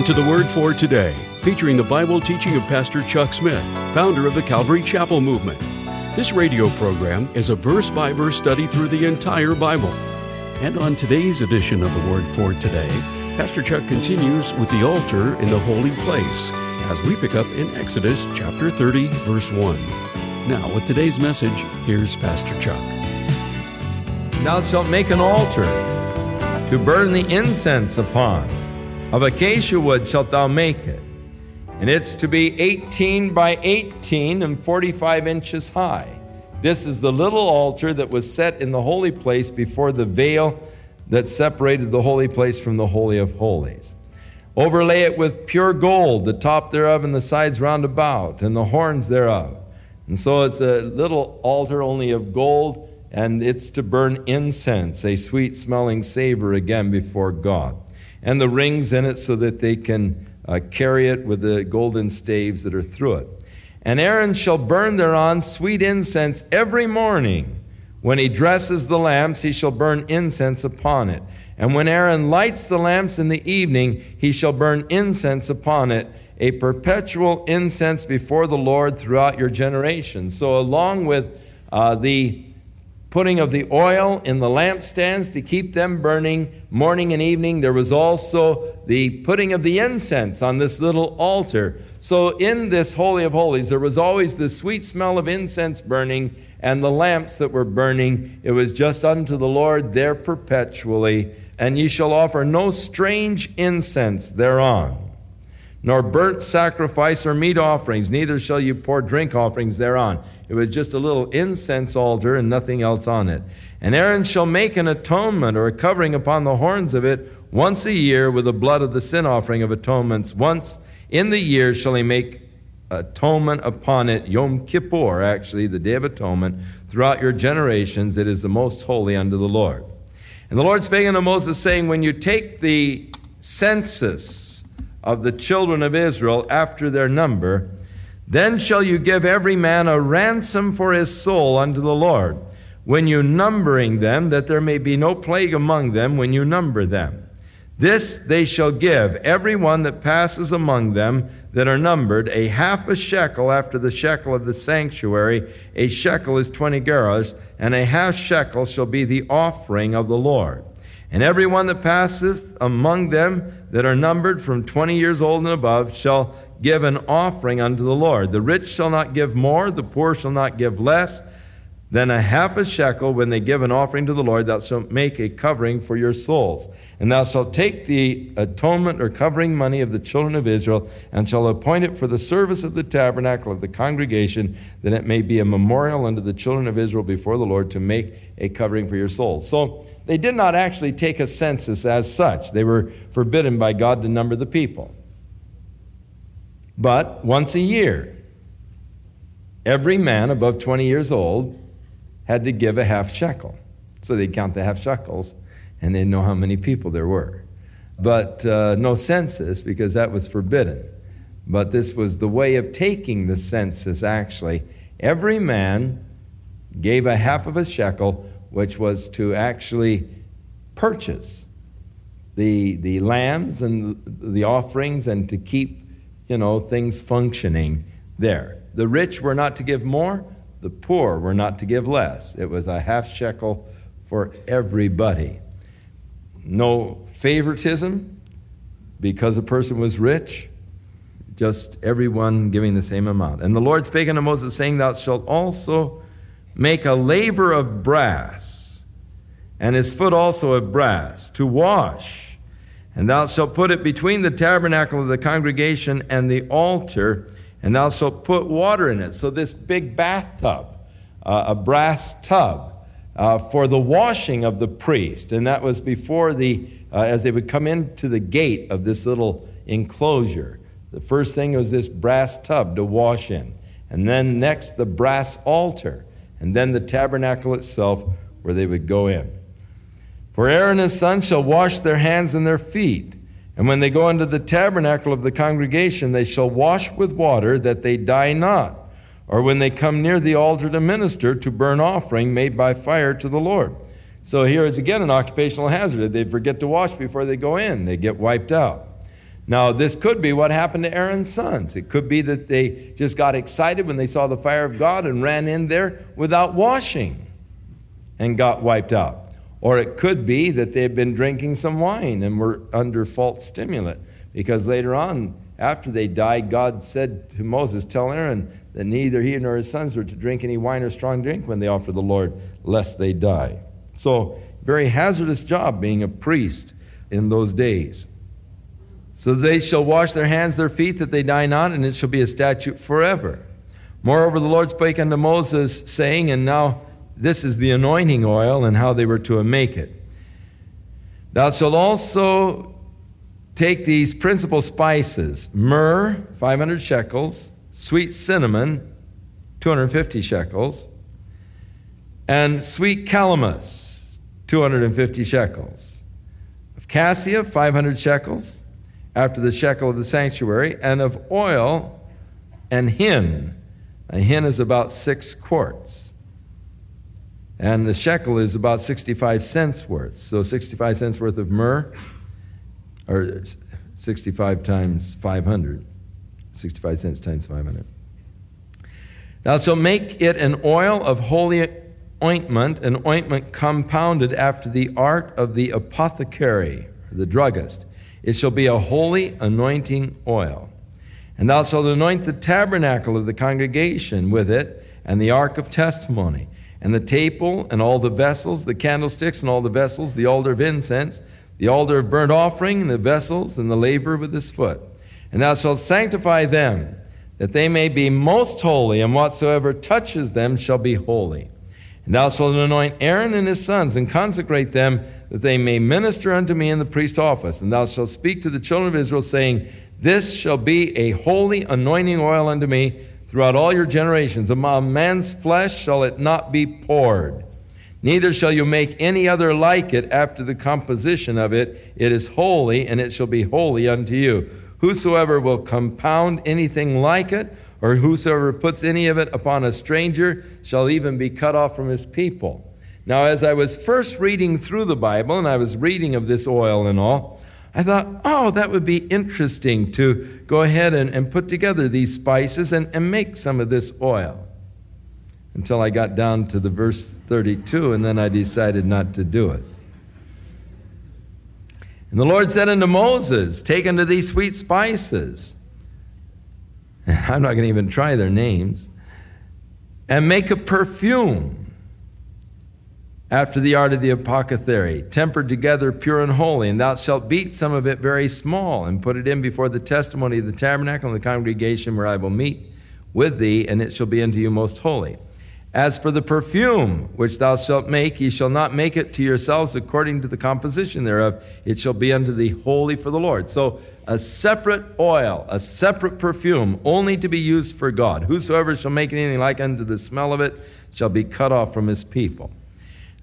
Welcome to the Word for Today, featuring the Bible teaching of Pastor Chuck Smith, founder of the Calvary Chapel Movement. This radio program is a verse by verse study through the entire Bible. And on today's edition of the Word for Today, Pastor Chuck continues with the altar in the holy place as we pick up in Exodus chapter 30, verse 1. Now, with today's message, here's Pastor Chuck. Thou shalt make an altar to burn the incense upon. Of acacia wood shalt thou make it. And it's to be 18 by 18 and 45 inches high. This is the little altar that was set in the holy place before the veil that separated the holy place from the Holy of Holies. Overlay it with pure gold, the top thereof and the sides round about, and the horns thereof. And so it's a little altar only of gold and it's to burn incense, a sweet smelling savor again before God. And the rings in it so that they can uh, carry it with the golden staves that are through it. And Aaron shall burn thereon sweet incense every morning. When he dresses the lamps, he shall burn incense upon it. And when Aaron lights the lamps in the evening, he shall burn incense upon it, a perpetual incense before the Lord throughout your generations. So, along with uh, the putting of the oil in the lampstands to keep them burning morning and evening. There was also the putting of the incense on this little altar. So, in this Holy of Holies, there was always the sweet smell of incense burning and the lamps that were burning. It was just unto the Lord there perpetually. And ye shall offer no strange incense thereon nor burnt sacrifice or meat offerings, neither shall you pour drink offerings thereon. It was just a little incense altar and nothing else on it. And Aaron shall make an atonement or a covering upon the horns of it once a year with the blood of the sin offering of atonements. Once in the year shall he make atonement upon it, Yom Kippur, actually, the Day of Atonement, throughout your generations. It is the most holy unto the Lord. And the Lord spake unto Moses, saying, When you take the census of the children of Israel after their number, then shall you give every man a ransom for his soul unto the Lord, when you numbering them, that there may be no plague among them when you number them. This they shall give every one that passes among them that are numbered a half a shekel after the shekel of the sanctuary. A shekel is twenty gerahs, and a half shekel shall be the offering of the Lord. And every one that passeth among them that are numbered from twenty years old and above shall give an offering unto the Lord. The rich shall not give more, the poor shall not give less than a half a shekel when they give an offering to the Lord. Thou shalt make a covering for your souls. And thou shalt take the atonement or covering money of the children of Israel, and shall appoint it for the service of the tabernacle of the congregation, that it may be a memorial unto the children of Israel before the Lord to make a covering for your souls. So they did not actually take a census as such. They were forbidden by God to number the people. But once a year, every man above 20 years old had to give a half shekel. So they'd count the half shekels and they'd know how many people there were. But uh, no census because that was forbidden. But this was the way of taking the census actually. Every man gave a half of a shekel, which was to actually purchase the, the lambs and the offerings and to keep you know, things functioning there. The rich were not to give more, the poor were not to give less. It was a half shekel for everybody. No favoritism because a person was rich, just everyone giving the same amount. And the Lord spake unto Moses, saying, Thou shalt also make a laver of brass, and his foot also of brass, to wash and thou shalt put it between the tabernacle of the congregation and the altar, and thou shalt put water in it. So, this big bathtub, uh, a brass tub, uh, for the washing of the priest. And that was before the, uh, as they would come into the gate of this little enclosure. The first thing was this brass tub to wash in. And then next, the brass altar. And then the tabernacle itself where they would go in. For Aaron and his sons shall wash their hands and their feet. And when they go into the tabernacle of the congregation, they shall wash with water that they die not. Or when they come near the altar to minister to burn offering made by fire to the Lord. So here is again an occupational hazard. They forget to wash before they go in, they get wiped out. Now, this could be what happened to Aaron's sons. It could be that they just got excited when they saw the fire of God and ran in there without washing and got wiped out. Or it could be that they had been drinking some wine and were under false stimulant. Because later on, after they died, God said to Moses, Tell Aaron that neither he nor his sons were to drink any wine or strong drink when they offer the Lord, lest they die. So, very hazardous job being a priest in those days. So they shall wash their hands, their feet, that they die not, and it shall be a statute forever. Moreover, the Lord spake unto Moses, saying, And now this is the anointing oil, and how they were to make it. Thou shalt also take these principal spices myrrh, 500 shekels, sweet cinnamon, 250 shekels, and sweet calamus, 250 shekels, of cassia, 500 shekels after the shekel of the sanctuary, and of oil and hin. A hin is about six quarts. And the shekel is about 65 cents worth. So 65 cents worth of myrrh, or 65 times 500. 65 cents times 500. Thou shalt make it an oil of holy ointment, an ointment compounded after the art of the apothecary, the druggist. It shall be a holy anointing oil. And thou shalt anoint the tabernacle of the congregation with it, and the ark of testimony, and the table, and all the vessels, the candlesticks, and all the vessels, the altar of incense, the altar of burnt offering, and the vessels, and the laver with his foot. And thou shalt sanctify them, that they may be most holy, and whatsoever touches them shall be holy. And thou shalt anoint Aaron and his sons, and consecrate them that they may minister unto me in the priest office. And thou shalt speak to the children of Israel, saying, This shall be a holy anointing oil unto me throughout all your generations. Among man's flesh shall it not be poured. Neither shall you make any other like it after the composition of it. It is holy, and it shall be holy unto you. Whosoever will compound anything like it, or whosoever puts any of it upon a stranger, shall even be cut off from his people. Now, as I was first reading through the Bible and I was reading of this oil and all, I thought, oh, that would be interesting to go ahead and, and put together these spices and, and make some of this oil. Until I got down to the verse 32, and then I decided not to do it. And the Lord said unto Moses, Take unto these sweet spices. I'm not going to even try their names. And make a perfume after the art of the apothecary, tempered together pure and holy. And thou shalt beat some of it very small, and put it in before the testimony of the tabernacle and the congregation where I will meet with thee, and it shall be unto you most holy. As for the perfume which thou shalt make, ye shall not make it to yourselves according to the composition thereof. It shall be unto thee holy for the Lord. So, a separate oil, a separate perfume, only to be used for God. Whosoever shall make anything like unto the smell of it shall be cut off from his people.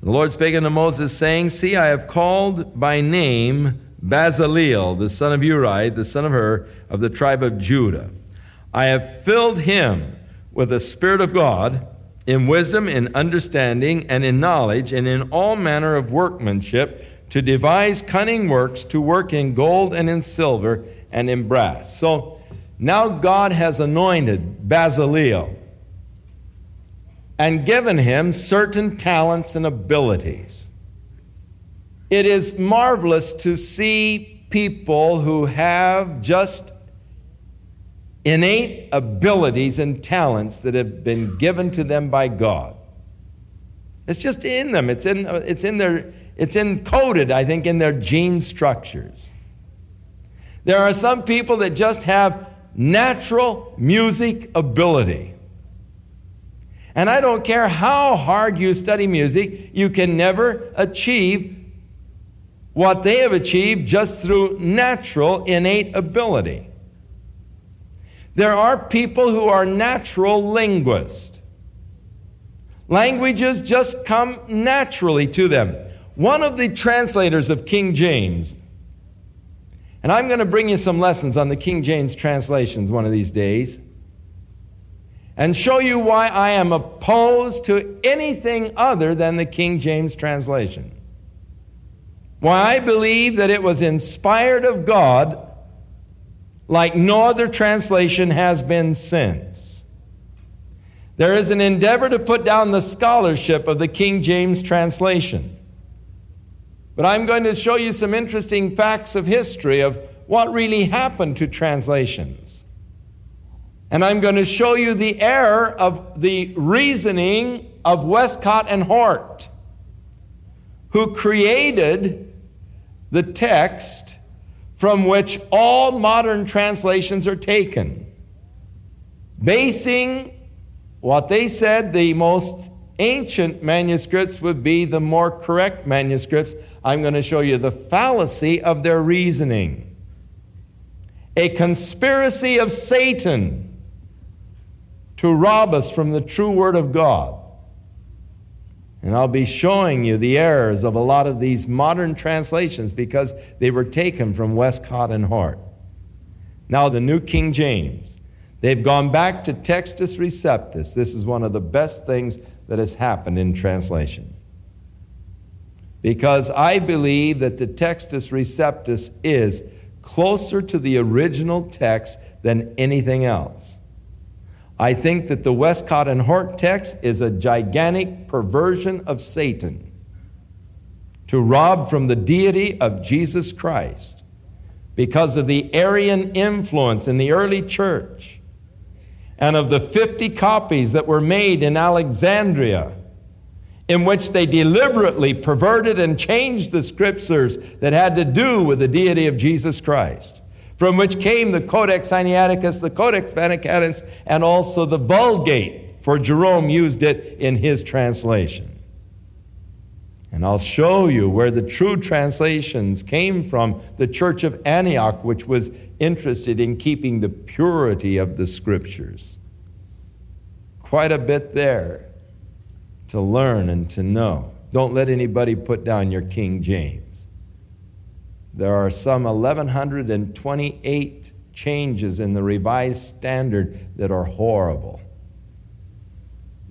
The Lord spake unto Moses, saying, See, I have called by name Bezaleel, the son of Uri, the son of Hur, of the tribe of Judah. I have filled him with the Spirit of God, in wisdom, in understanding, and in knowledge, and in all manner of workmanship, to devise cunning works, to work in gold and in silver and in brass. So now God has anointed Bezaleel and given him certain talents and abilities. It is marvelous to see people who have just innate abilities and talents that have been given to them by God. It's just in them. It's in, it's in their, it's encoded, I think, in their gene structures. There are some people that just have natural music ability. And I don't care how hard you study music, you can never achieve what they have achieved just through natural, innate ability. There are people who are natural linguists. Languages just come naturally to them. One of the translators of King James, and I'm going to bring you some lessons on the King James translations one of these days and show you why I am opposed to anything other than the King James translation. Why I believe that it was inspired of God like no other translation has been since. There is an endeavor to put down the scholarship of the King James translation. But I'm going to show you some interesting facts of history of what really happened to translations. And I'm going to show you the error of the reasoning of Westcott and Hort, who created the text from which all modern translations are taken, basing what they said the most ancient manuscripts would be the more correct manuscripts. I'm going to show you the fallacy of their reasoning. A conspiracy of Satan to rob us from the true Word of God. And I'll be showing you the errors of a lot of these modern translations because they were taken from Westcott and Hort. Now, the New King James, they've gone back to Textus Receptus. This is one of the best things that has happened in translation. Because I believe that the Textus Receptus is closer to the original text than anything else. I think that the Westcott and Hort text is a gigantic perversion of Satan to rob from the deity of Jesus Christ. Because of the Arian influence in the early church and of the 50 copies that were made in Alexandria in which they deliberately perverted and changed the scriptures that had to do with the deity of Jesus Christ from which came the Codex Sinaiticus, the Codex Vaticanus, and also the Vulgate, for Jerome used it in his translation. And I'll show you where the true translations came from the Church of Antioch, which was interested in keeping the purity of the Scriptures. Quite a bit there to learn and to know. Don't let anybody put down your King James. There are some 1,128 changes in the Revised Standard that are horrible.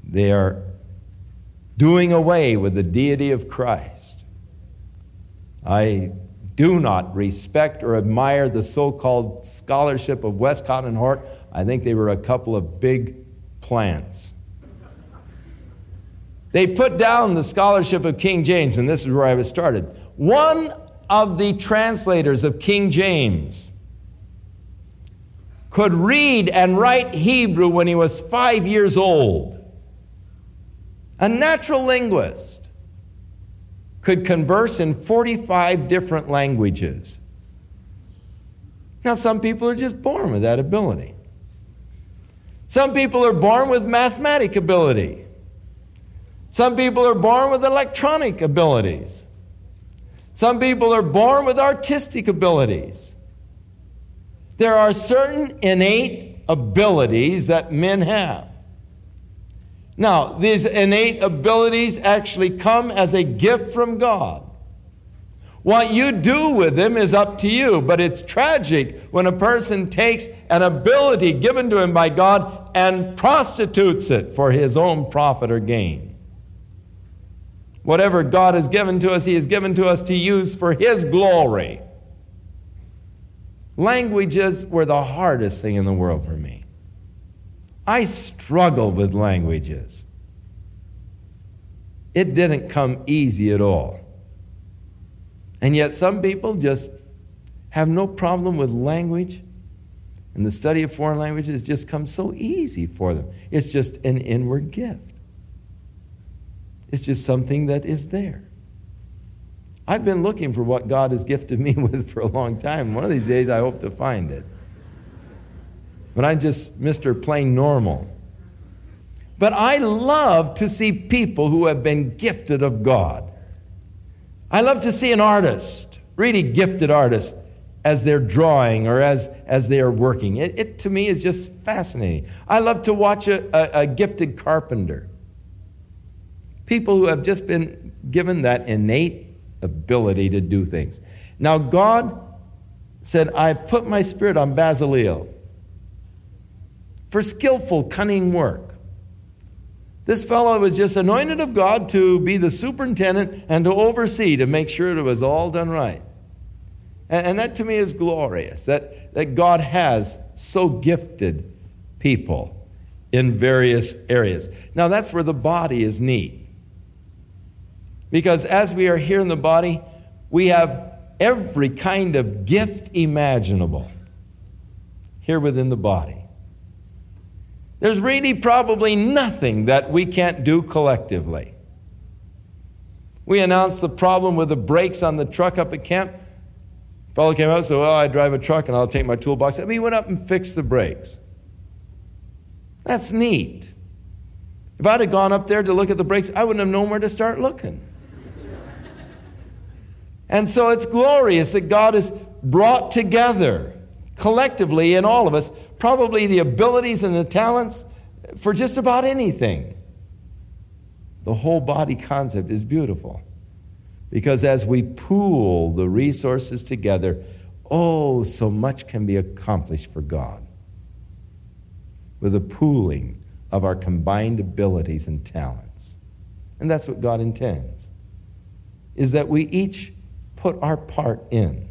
They are doing away with the deity of Christ. I do not respect or admire the so called scholarship of Westcott and Hort. I think they were a couple of big plants. They put down the scholarship of King James, and this is where I was started. One of the translators of King James could read and write Hebrew when he was five years old. A natural linguist could converse in 45 different languages. Now, some people are just born with that ability. Some people are born with mathematic ability. Some people are born with electronic abilities. Some people are born with artistic abilities. There are certain innate abilities that men have. Now, these innate abilities actually come as a gift from God. What you do with them is up to you, but it's tragic when a person takes an ability given to him by God and prostitutes it for his own profit or gain. Whatever God has given to us, He has given to us to use for His glory. Languages were the hardest thing in the world for me. I struggled with languages. It didn't come easy at all. And yet, some people just have no problem with language, and the study of foreign languages just comes so easy for them. It's just an inward gift. It's just something that is there. I've been looking for what God has gifted me with for a long time. One of these days, I hope to find it. But I'm just Mr. Plain Normal. But I love to see people who have been gifted of God. I love to see an artist, really gifted artist, as they're drawing or as, as they are working. It, it to me is just fascinating. I love to watch a, a, a gifted carpenter. People who have just been given that innate ability to do things. Now, God said, I've put my spirit on Bezaleel for skillful, cunning work. This fellow was just anointed of God to be the superintendent and to oversee, to make sure it was all done right. And, and that to me is glorious that, that God has so gifted people in various areas. Now, that's where the body is neat. Because as we are here in the body, we have every kind of gift imaginable here within the body. There's really probably nothing that we can't do collectively. We announced the problem with the brakes on the truck up at camp. Fellow came up and said, Well, I drive a truck and I'll take my toolbox. And he went up and fixed the brakes. That's neat. If I'd have gone up there to look at the brakes, I wouldn't have known where to start looking. And so it's glorious that God has brought together collectively in all of us probably the abilities and the talents for just about anything. The whole body concept is beautiful because as we pool the resources together, oh, so much can be accomplished for God with the pooling of our combined abilities and talents. And that's what God intends. Is that we each put our part in.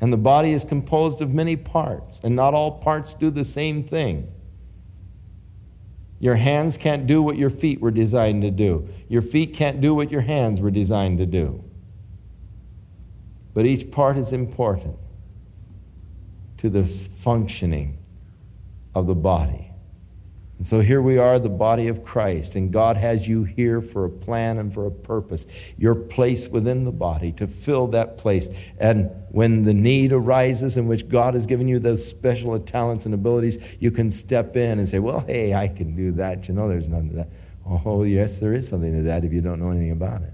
And the body is composed of many parts, and not all parts do the same thing. Your hands can't do what your feet were designed to do. Your feet can't do what your hands were designed to do. But each part is important to the functioning of the body. And so here we are, the body of Christ, and God has you here for a plan and for a purpose. Your place within the body to fill that place. And when the need arises in which God has given you those special talents and abilities, you can step in and say, Well, hey, I can do that. You know, there's none of that. Oh, yes, there is something to that if you don't know anything about it.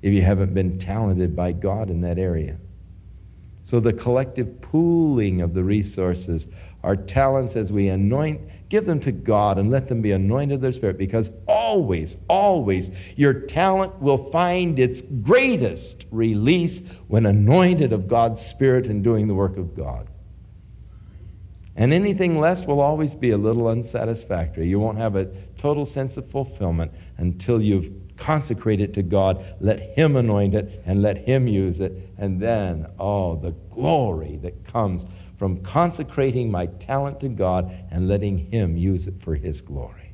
If you haven't been talented by God in that area. So the collective pooling of the resources our talents as we anoint, give them to God and let them be anointed of their spirit because always, always your talent will find its greatest release when anointed of God's spirit and doing the work of God. And anything less will always be a little unsatisfactory. You won't have a total sense of fulfillment until you've consecrated to God, let Him anoint it, and let Him use it. And then, oh, the glory that comes from consecrating my talent to God and letting Him use it for His glory.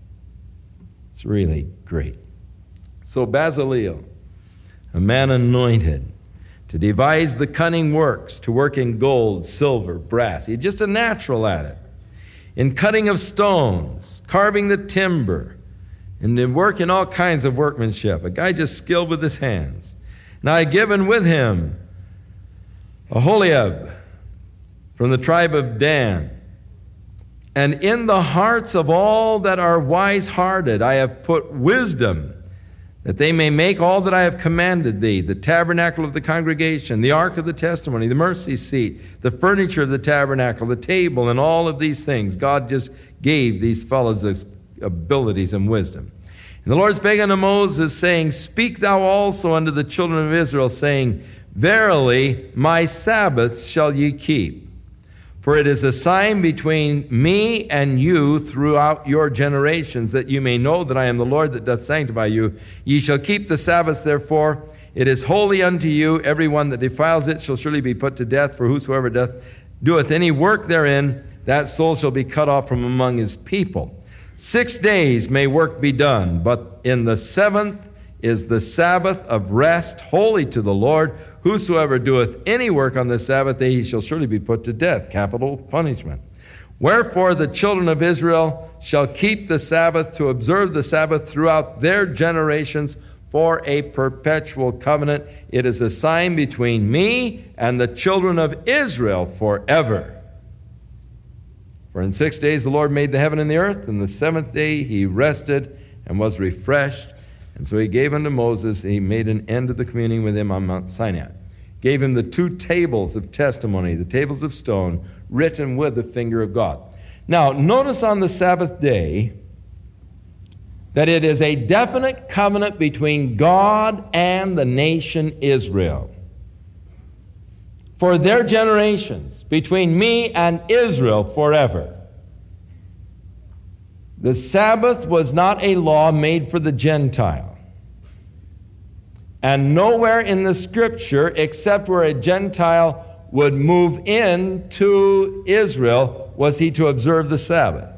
It's really great. So, Bezaleel, a man anointed to devise the cunning works, to work in gold, silver, brass. He's just a natural at it. In cutting of stones, carving the timber, and in work in all kinds of workmanship. A guy just skilled with his hands. And I given with him Aholiab, from the tribe of Dan. And in the hearts of all that are wise hearted, I have put wisdom, that they may make all that I have commanded thee the tabernacle of the congregation, the ark of the testimony, the mercy seat, the furniture of the tabernacle, the table, and all of these things. God just gave these fellows this abilities and wisdom. And the Lord spake unto Moses, saying, Speak thou also unto the children of Israel, saying, Verily, my Sabbaths shall ye keep. For it is a sign between me and you throughout your generations, that you may know that I am the Lord that doth sanctify you. Ye shall keep the Sabbath, therefore. It is holy unto you. Every one that defiles it shall surely be put to death. For whosoever doth, doeth any work therein, that soul shall be cut off from among his people. Six days may work be done, but in the seventh is the Sabbath of rest, holy to the Lord. Whosoever doeth any work on the Sabbath day, he shall surely be put to death. Capital punishment. Wherefore the children of Israel shall keep the Sabbath to observe the Sabbath throughout their generations for a perpetual covenant. It is a sign between me and the children of Israel forever. For in six days the Lord made the heaven and the earth, and the seventh day he rested and was refreshed. And so he gave unto Moses, he made an end of the communing with him on Mount Sinai. Gave him the two tables of testimony, the tables of stone, written with the finger of God. Now, notice on the Sabbath day that it is a definite covenant between God and the nation Israel. For their generations, between me and Israel forever. The Sabbath was not a law made for the Gentile. And nowhere in the scripture, except where a Gentile would move in to Israel, was he to observe the Sabbath.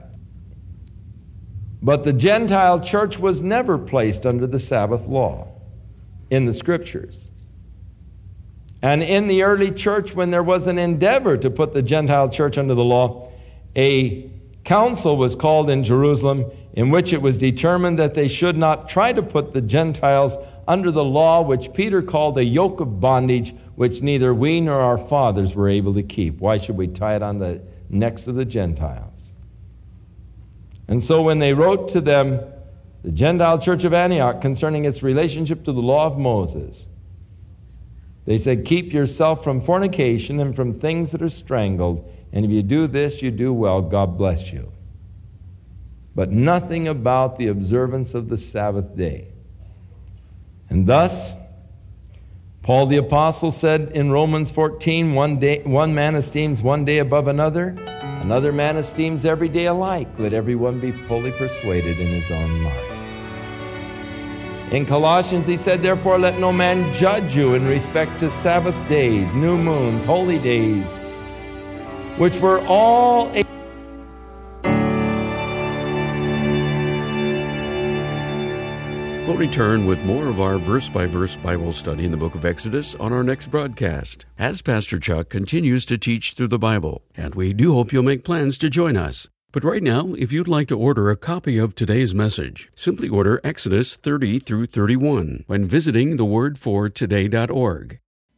But the Gentile church was never placed under the Sabbath law in the scriptures. And in the early church, when there was an endeavor to put the Gentile church under the law, a council was called in Jerusalem in which it was determined that they should not try to put the Gentiles under the law, which Peter called a yoke of bondage, which neither we nor our fathers were able to keep. Why should we tie it on the necks of the Gentiles? And so when they wrote to them, the Gentile church of Antioch, concerning its relationship to the law of Moses, they said, Keep yourself from fornication and from things that are strangled, and if you do this, you do well. God bless you. But nothing about the observance of the Sabbath day. And thus, Paul the Apostle said in Romans 14, one, day, one man esteems one day above another, another man esteems every day alike. Let everyone be fully persuaded in his own mind. In Colossians, he said, Therefore, let no man judge you in respect to Sabbath days, new moons, holy days, which were all. A- We'll return with more of our verse by verse Bible study in the book of Exodus on our next broadcast as Pastor Chuck continues to teach through the Bible, and we do hope you'll make plans to join us. But right now, if you'd like to order a copy of today's message, simply order Exodus 30 through 31 when visiting thewordfortoday.org.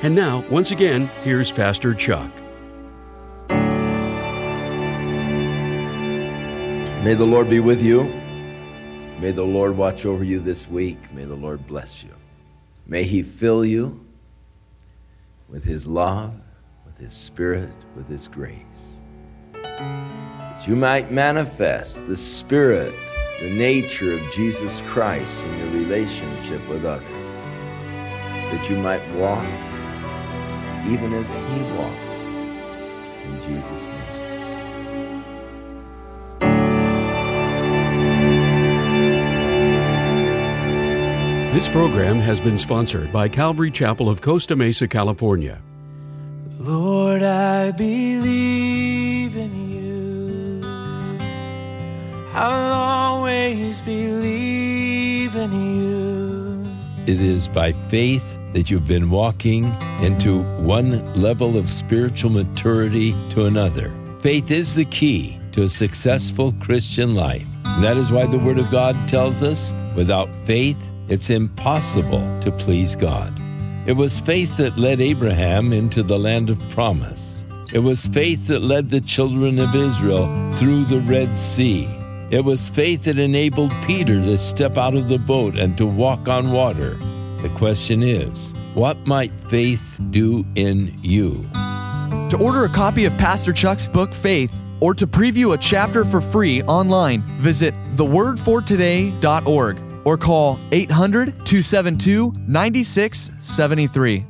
And now, once again, here's Pastor Chuck. May the Lord be with you. May the Lord watch over you this week. May the Lord bless you. May He fill you with His love, with His Spirit, with His grace. That you might manifest the Spirit, the nature of Jesus Christ in your relationship with others. That you might walk even as He walked. In Jesus' name. This program has been sponsored by Calvary Chapel of Costa Mesa, California. Lord, I believe in you. I'll always believe in you. It is by faith that you've been walking into one level of spiritual maturity to another. Faith is the key to a successful Christian life. And that is why the Word of God tells us without faith, it's impossible to please God. It was faith that led Abraham into the land of promise. It was faith that led the children of Israel through the Red Sea. It was faith that enabled Peter to step out of the boat and to walk on water. The question is, what might faith do in you? To order a copy of Pastor Chuck's book Faith or to preview a chapter for free online, visit thewordfortoday.org or call 800 272 9673.